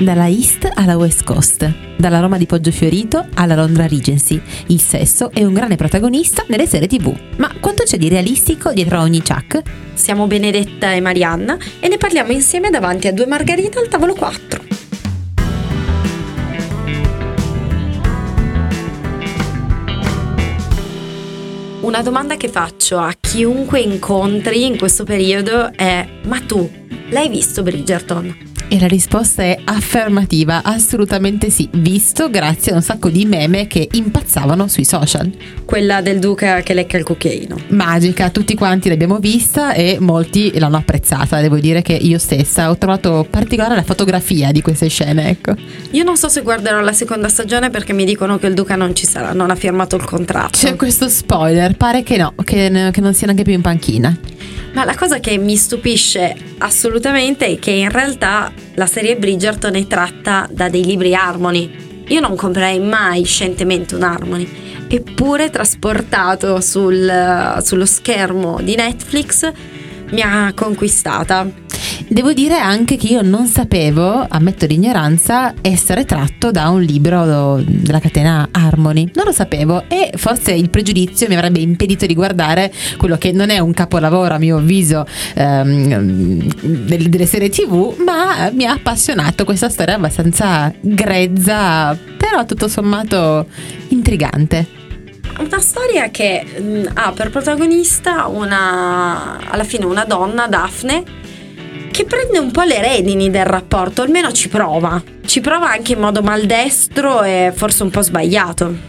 dalla East alla West Coast, dalla Roma di Poggio Fiorito alla Londra Regency. Il sesso è un grande protagonista nelle serie tv. Ma quanto c'è di realistico dietro a ogni Chuck? Siamo Benedetta e Marianna e ne parliamo insieme davanti a due margarite al tavolo 4. Una domanda che faccio a chiunque incontri in questo periodo è: Ma tu l'hai visto Bridgerton? E la risposta è affermativa, assolutamente sì, visto grazie a un sacco di meme che impazzavano sui social. Quella del duca che lecca il cucchiaino. Magica, tutti quanti l'abbiamo vista e molti l'hanno apprezzata, devo dire che io stessa ho trovato particolare la fotografia di queste scene, ecco. Io non so se guarderò la seconda stagione perché mi dicono che il duca non ci sarà, non ha firmato il contratto. C'è questo spoiler, pare che no, che, che non sia neanche più in panchina. Ma la cosa che mi stupisce assolutamente è che in realtà la serie Bridgerton è tratta da dei libri Harmony. Io non comprerei mai scientemente un Harmony, eppure trasportato sul, sullo schermo di Netflix mi ha conquistata. Devo dire anche che io non sapevo, ammetto l'ignoranza, essere tratto da un libro della catena Harmony. Non lo sapevo e forse il pregiudizio mi avrebbe impedito di guardare quello che non è un capolavoro a mio avviso ehm, delle, serie tv, ma mi ha appassionato questa storia abbastanza grezza, però tutto sommato intrigante una storia che mh, ha per protagonista una, alla fine una donna, Daphne, che prende un po' le redini del rapporto, almeno ci prova. Ci prova anche in modo maldestro e forse un po' sbagliato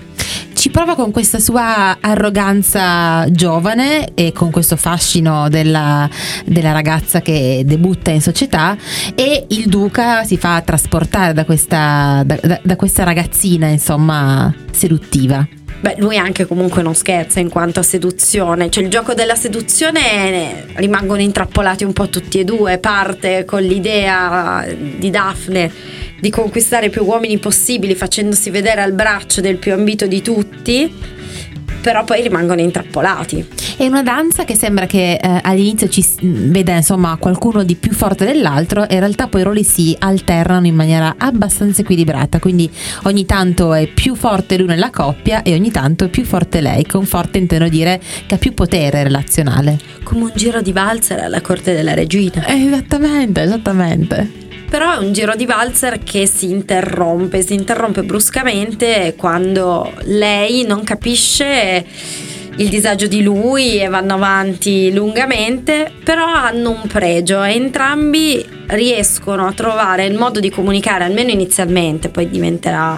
ci prova con questa sua arroganza giovane e con questo fascino della, della, ragazza che debutta in società e il duca si fa trasportare da questa, da, da questa ragazzina insomma seduttiva. Beh, lui anche comunque non scherza in quanto a seduzione, cioè il gioco della seduzione rimangono intrappolati un po' tutti e due, parte con l'idea di Daphne di conquistare più uomini possibili facendosi vedere al braccio del più ambito di tutti però poi rimangono intrappolati. È una danza che sembra che eh, all'inizio ci veda insomma qualcuno di più forte dell'altro e in realtà poi i ruoli si alternano in maniera abbastanza equilibrata, quindi ogni tanto è più forte lui nella coppia e ogni tanto è più forte lei, con forte intendo dire che ha più potere relazionale. Come un giro di valzer alla corte della regina. Esattamente, esattamente però è un giro di valzer che si interrompe, si interrompe bruscamente quando lei non capisce il disagio di lui e vanno avanti lungamente, però hanno un pregio. E entrambi riescono a trovare il modo di comunicare, almeno inizialmente, poi diventerà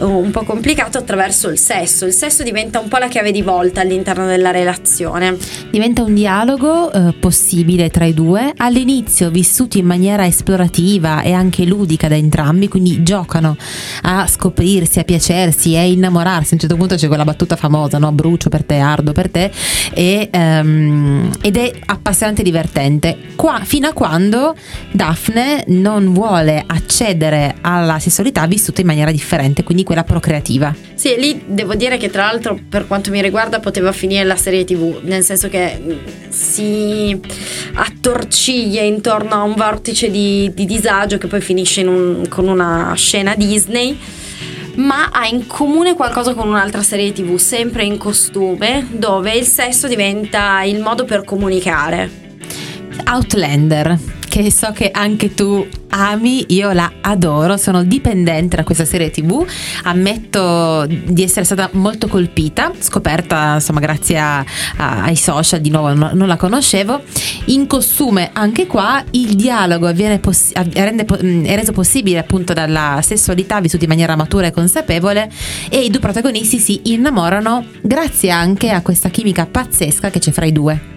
un po' complicato attraverso il sesso. Il sesso diventa un po' la chiave di volta all'interno della relazione. Diventa un dialogo eh, possibile tra i due, all'inizio vissuti in maniera esplorativa e anche ludica da entrambi, quindi giocano a scoprirsi, a piacersi e a innamorarsi. A un certo punto c'è quella battuta famosa, no? Brucio per te, ardo per te, e, um, ed è appassionante e divertente. Qua, fino a quando Daphne non vuole accedere alla sessualità vissuta in maniera differente, quindi quella procreativa. Sì, lì devo dire che tra l'altro per quanto mi riguarda poteva finire la serie tv, nel senso che mm, si attorciglia intorno a un vortice di, di disagio che poi finisce un, con una scena Disney ma ha in comune qualcosa con un'altra serie tv, sempre in costume, dove il sesso diventa il modo per comunicare. Outlander che so che anche tu ami, io la adoro, sono dipendente da questa serie tv, ammetto di essere stata molto colpita, scoperta insomma grazie a, a, ai social, di nuovo non, non, la conoscevo, in costume anche qua il dialogo possi- rende, è reso possibile appunto dalla sessualità vissuta in maniera matura e consapevole e i due protagonisti si innamorano grazie anche a questa chimica pazzesca che c'è fra i due.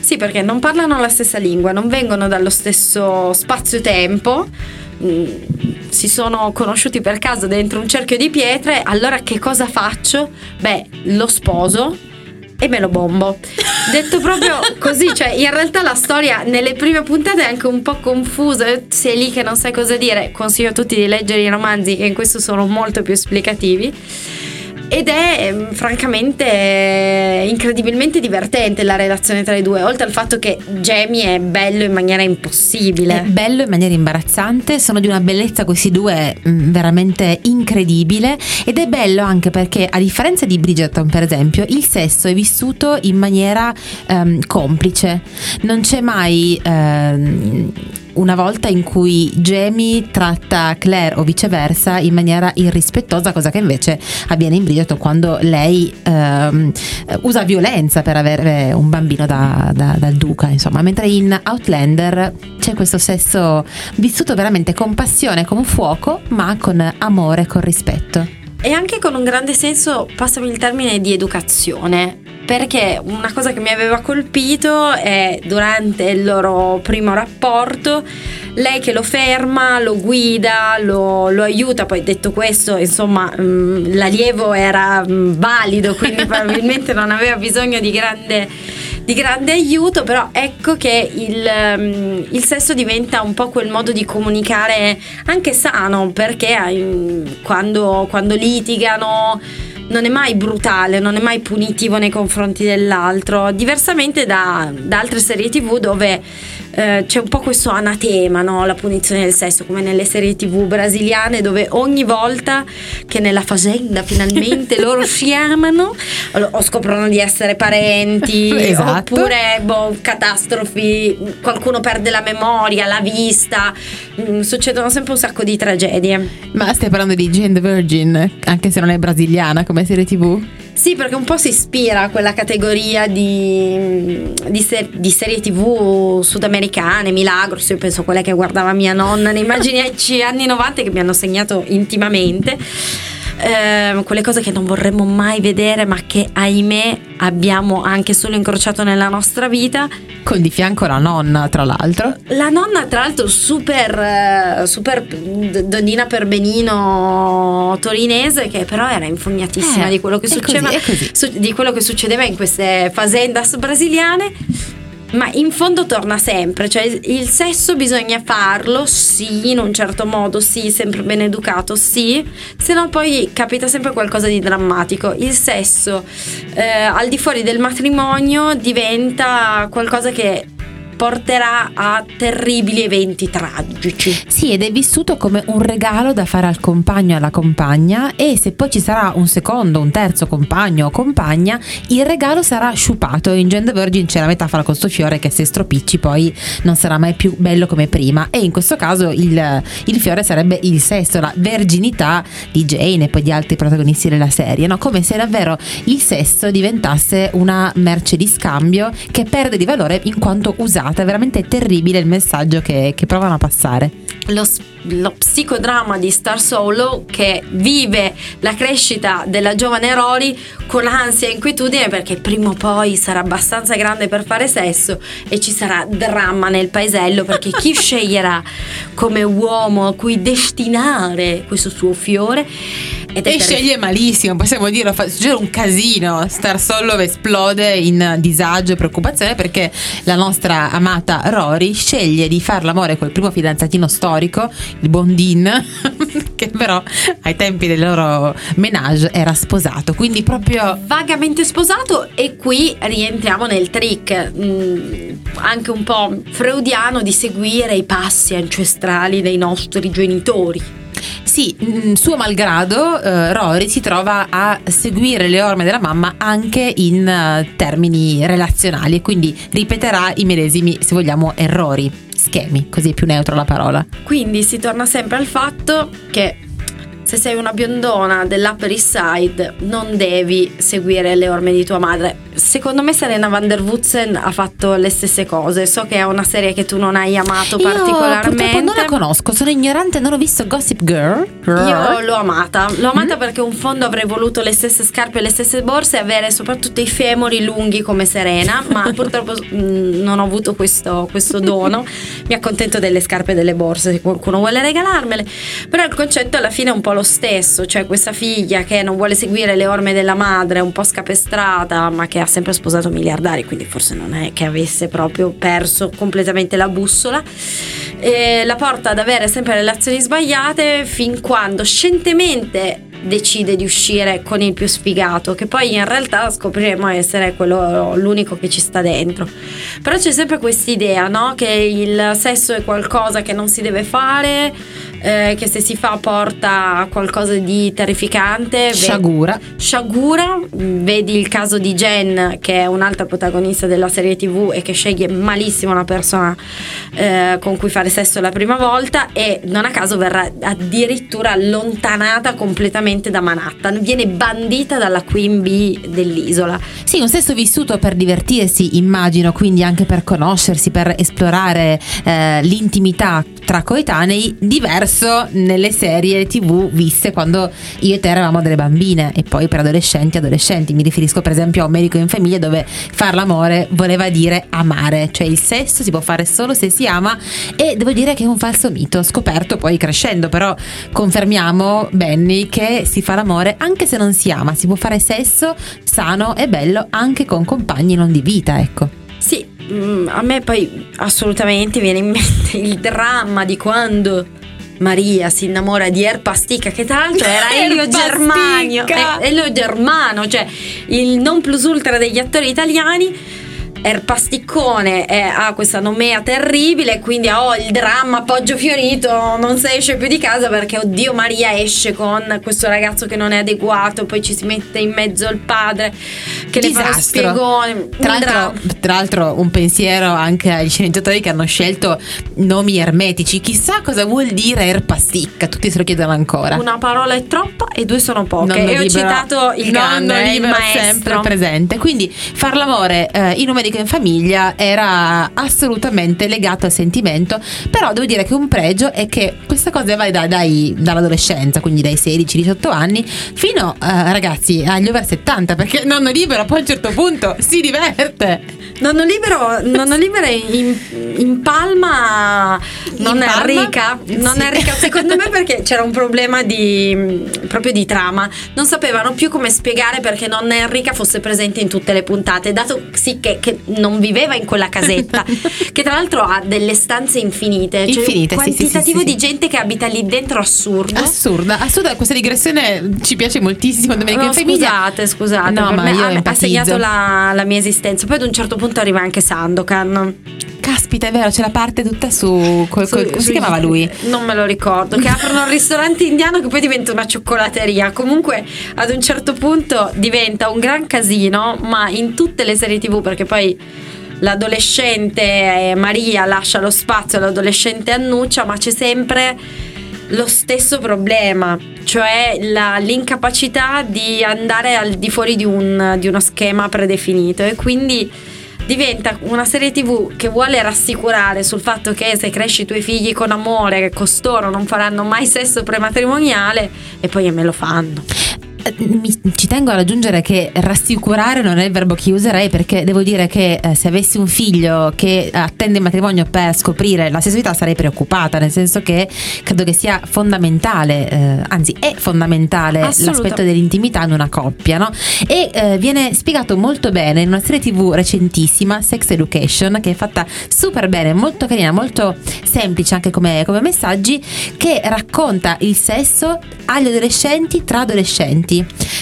Sì, perché non parlano la stessa lingua, non vengono dallo stesso spazio-tempo, mm, si sono conosciuti per caso dentro un cerchio di pietre, allora che cosa faccio? Beh, lo sposo e me lo bombo. Detto proprio così, cioè in realtà la storia nelle prime puntate è anche un po' confusa, sei lì che non sai cosa dire, consiglio a tutti di leggere i romanzi che in questo sono molto più esplicativi ed è mm, francamente incredibilmente divertente la relazione tra i due, oltre al fatto che Jamie è bello in maniera impossibile. È bello in maniera imbarazzante, sono di una bellezza questi due mm, veramente incredibile ed è bello anche perché a differenza di Bridgerton per esempio il sesso è vissuto in maniera um, complice, non c'è mai... Um, una volta in cui Jamie tratta Claire o viceversa in maniera irrispettosa, cosa che invece avviene in Bridgerton quando lei ehm, usa violenza per avere un bambino da, da, dal duca, insomma, mentre in Outlander c'è questo sesso vissuto veramente con passione, con fuoco, ma con amore, con rispetto. E anche con un grande senso, passami il termine, di educazione perché una cosa che mi aveva colpito è durante il loro primo rapporto lei che lo ferma, lo guida, lo, lo aiuta, poi detto questo insomma mh, mm, l'allievo era mh, mm, valido quindi probabilmente non aveva bisogno di grande, di grande aiuto, però ecco che il, um, il, sesso diventa un po' quel modo di comunicare anche sano perché quando, quando litigano non è mai brutale, non è mai punitivo nei confronti dell'altro, diversamente da, da altre serie tv dove eh, c'è un po' questo anatema, no? la punizione del sesso, come nelle serie tv brasiliane dove ogni volta che nella fazenda finalmente loro si amano o scoprono di essere parenti esatto. oppure boh, catastrofi, qualcuno perde la memoria, la vista, mm, succedono sempre un sacco di tragedie. Ma stai parlando di Jane the Virgin, anche se non è brasiliana come serie tv? Sì, perché un po' si ispira a quella categoria di, di, ser- di serie tv sudamericane, Milagros, io penso a quelle che guardava mia nonna nei magici anni 90 che mi hanno segnato intimamente eh, quelle cose che non vorremmo mai vedere ma che ahimè abbiamo anche solo incrociato nella nostra vita. Con di fianco la nonna tra l'altro. La nonna tra l'altro super, eh, super donnina per benino torinese che però era infognatissima eh, di, quello che succedeva, così, su, di quello che succedeva in queste fazendas brasiliane ma in fondo torna sempre, cioè il sesso bisogna farlo, sì, in un certo modo, sì, sempre ben educato, sì, se no poi capita sempre qualcosa di drammatico. Il sesso eh, al di fuori del matrimonio diventa qualcosa che porterà a terribili eventi tragici. Sì, ed è vissuto come un regalo da fare al compagno e alla compagna e se poi ci sarà un secondo, un terzo compagno o compagna, il regalo sarà sciupato. In Gender Virgin c'è la metafora con sto fiore che se stropicci poi non sarà mai più bello come prima e in questo caso il, il fiore sarebbe il sesso, la verginità di Jane e poi di altri protagonisti della serie, no? come se davvero il sesso diventasse una merce di scambio che perde di valore in quanto usato è veramente terribile il messaggio che, che provano a passare. Lo, lo, psicodramma di Star Solo che vive la crescita della giovane Rory con ansia e inquietudine perché prima o poi sarà abbastanza grande per fare sesso e ci sarà dramma nel paesello perché chi sceglierà come uomo a cui destinare questo suo fiore ed e sceglie malissimo, possiamo dirlo, fa succede un casino. Star Solo esplode in disagio e preoccupazione perché la nostra amata Rory sceglie di fare l'amore col primo fidanzatino storico, il buon Dean, che però ai tempi del loro menage era sposato, quindi proprio vagamente sposato e qui rientriamo nel trick mh, mm, anche un po' freudiano di seguire i passi ancestrali dei nostri genitori. Sì, suo malgrado, eh, Rory si trova a seguire le orme della mamma anche in uh, termini relazionali e quindi ripeterà i medesimi, se vogliamo, errori, schemi, così è più neutra la parola. Quindi si torna sempre al fatto che se sei una biondona dell'Upper East Side non devi seguire le orme di tua madre secondo me Serena van der Woodsen ha fatto le stesse cose. So che è una serie che tu non hai amato Io particolarmente. non la conosco, sono ignorante, non ho visto Gossip Girl. Io l'ho amata. L'ho amata mm. perché in fondo avrei voluto le stesse scarpe e le stesse borse e avere soprattutto i femori lunghi come Serena, ma purtroppo mm, non ho avuto questo, questo dono. Mi accontento delle scarpe e delle borse se qualcuno vuole regalarmele. Però il concetto alla fine è un po' lo stesso, cioè questa figlia che non vuole seguire le orme della madre, un po' scapestrata, ma che ha sempre sposato miliardari, quindi forse non è che avesse proprio perso completamente la bussola. E la porta ad avere sempre relazioni sbagliate fin quando scientemente decide di uscire con il più sfigato, che poi in realtà scopriremo essere quello l'unico che ci sta dentro. Però c'è sempre questa idea, no? Che il sesso è qualcosa che non si deve fare, eh, che se si fa porta a qualcosa di terrificante. Sciagura. Sciagura, vedi il caso di Jen, che è un'altra protagonista della serie TV e che sceglie malissimo una persona eh, con cui fare sesso la prima volta e non a caso verrà addirittura allontanata completamente da Manhattan, viene bandita dalla Queen Bee dell'isola. Sì, un sesso vissuto per divertirsi, immagino, quindi anche per conoscersi, per esplorare eh, l'intimità tra coetanei, diverso nelle serie tv viste quando io e te eravamo delle bambine e poi per adolescenti e adolescenti. Mi riferisco per esempio a un medico in famiglia dove far l'amore voleva dire amare, cioè il sesso si può fare solo se si ama e devo dire che è un falso mito, scoperto poi crescendo, però confermiamo Benny che si fa l'amore anche se non si ama, si può fare sesso sano e bello anche con compagni non di vita, ecco. Sì, mm, a me poi assolutamente viene in mente il dramma di quando Maria si innamora di Erpastica, che tra l'altro era Elio Germanio, eh, Elio Germano, cioè il non plus ultra degli attori italiani Erpasticcone è, ha questa nomea terribile, quindi oh il dramma Poggio Fiorito, non si esce più di casa perché oddio Maria esce con questo ragazzo che non è adeguato, poi ci si mette in mezzo il padre che Disastro. le fa spiegone. Tra l'altro, tra l'altro un pensiero anche ai sceneggiatori che hanno scelto nomi ermetici, chissà cosa vuol dire Erpasticca, tutti se lo chiedono ancora. Una parola è troppa e due sono poche. Nonno e ho libero- citato il nonno grande, il libero maestro. sempre presente. Quindi far l'amore eh, in un medico in famiglia era assolutamente legato al sentimento, però devo dire che un pregio è che questa cosa va da- dai- dall'adolescenza, quindi dai 16-18 anni, fino eh, ragazzi agli over 70, perché nonno libero poi a un certo punto si diverte. Nonno libero, nonno libero in, in Palma non In è Palma? ricca, non Sì. è ricca secondo me perché c'era un problema di proprio di trama. Non sapevano più come spiegare perché nonna Enrica fosse presente in tutte le puntate, dato sì che, che non viveva in quella casetta, che tra l'altro ha delle stanze infinite, cioè Infinite, un sì, sì, sì, quantitativo di gente che abita lì dentro assurdo. Assurda, assurda, questa digressione ci piace moltissimo. Domenica No, in famiglia. scusate, scusate, No, ma me io ha, ha segnato la, la mia esistenza. Poi ad un certo punto arriva anche Sandokan. Caspita, è vero, c'è la parte tutta su. col- col- come si chiamava lui? Non me lo ricordo. Che aprono un ristorante indiano che poi diventa una cioccolateria. Comunque, ad un certo punto diventa un gran casino, ma in tutte le serie TV, perché poi. L'adolescente eh, Maria lascia lo spazio all'adolescente Annuccia, ma c'è sempre lo stesso problema, cioè la- l'incapacità di andare al di fuori di, un- di uno schema predefinito e quindi diventa una serie tv che vuole rassicurare sul fatto che se cresci i tuoi figli con amore, costoro non faranno mai sesso prematrimoniale e poi me lo fanno. Eh, mi- ci tengo ad aggiungere che rassicurare non è il verbo che userei perché devo dire che eh, se avessi un figlio che attende il matrimonio per scoprire la sessualità sarei preoccupata, nel senso che credo che sia fondamentale, eh, anzi è fondamentale l'aspetto dell'intimità in una coppia, no? E eh, viene spiegato molto bene in una serie tv recentissima, Sex Education, che è fatta super bene, molto carina, molto semplice anche come, come messaggi, che racconta il sesso agli adolescenti tra adolescenti.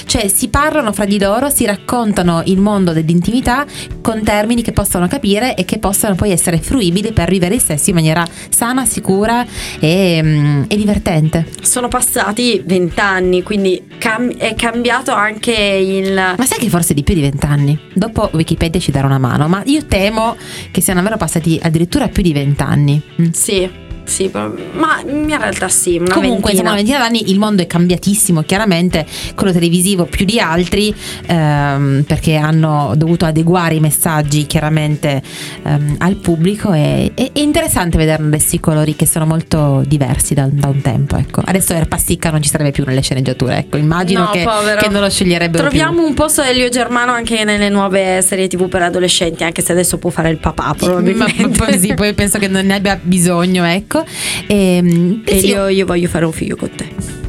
Cioè si parlano fra di loro, si raccontano il mondo dell'intimità con termini che possano capire e che possano poi essere fruibili per vivere il sesso in maniera sana, sicura e, mm, e divertente. Sono passati vent'anni, quindi cam- è cambiato anche il... Ma sai che forse di più di vent'anni? Dopo Wikipedia ci darà una mano, ma io temo che siano davvero passati addirittura più di vent'anni. Mm. Sì, sì, ma in realtà sì, una Comunque, insomma, ventina. una ventina d'anni il mondo è cambiatissimo, chiaramente quello televisivo più di altri, ehm, perché hanno dovuto adeguare i messaggi chiaramente ehm, al pubblico. E, e- è interessante vederne adesso i colori che sono molto diversi da, da un tempo. Ecco. Adesso Erpasticca non ci sarebbe più nelle sceneggiature. Ecco. Immagino No, che, che non lo sceglierebbero Troviamo un posto Elio Germano anche nelle nuove serie TV per adolescenti, anche se adesso può fare il papà più. Ma probabilmente. poi, sì, poi penso che non ne abbia bisogno, ecco. E, Elio, io voglio fare un figlio con te.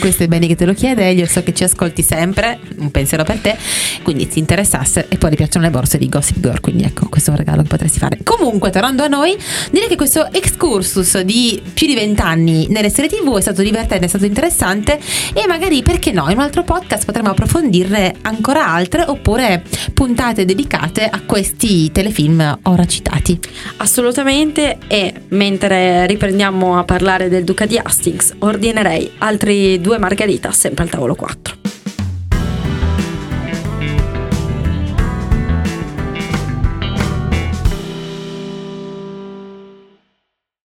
Questo è bene che te lo chiede, io so che ci ascolti sempre, un pensiero per te, quindi ti interessasse e poi ti piacciono le borse di Gossip Girl, quindi ecco, questo è un regalo che potresti fare. Comunque, tornando a noi, direi che questo excursus di più di vent'anni nelle serie TV è stato divertente, è stato interessante e magari perché no, in un altro podcast potremo approfondirne ancora altre oppure puntate dedicate a questi telefilm ora citati. Assolutamente e mentre riprendiamo a parlare del Duca di Hastings, ordinerei altri due margarita sempre al tavolo 4.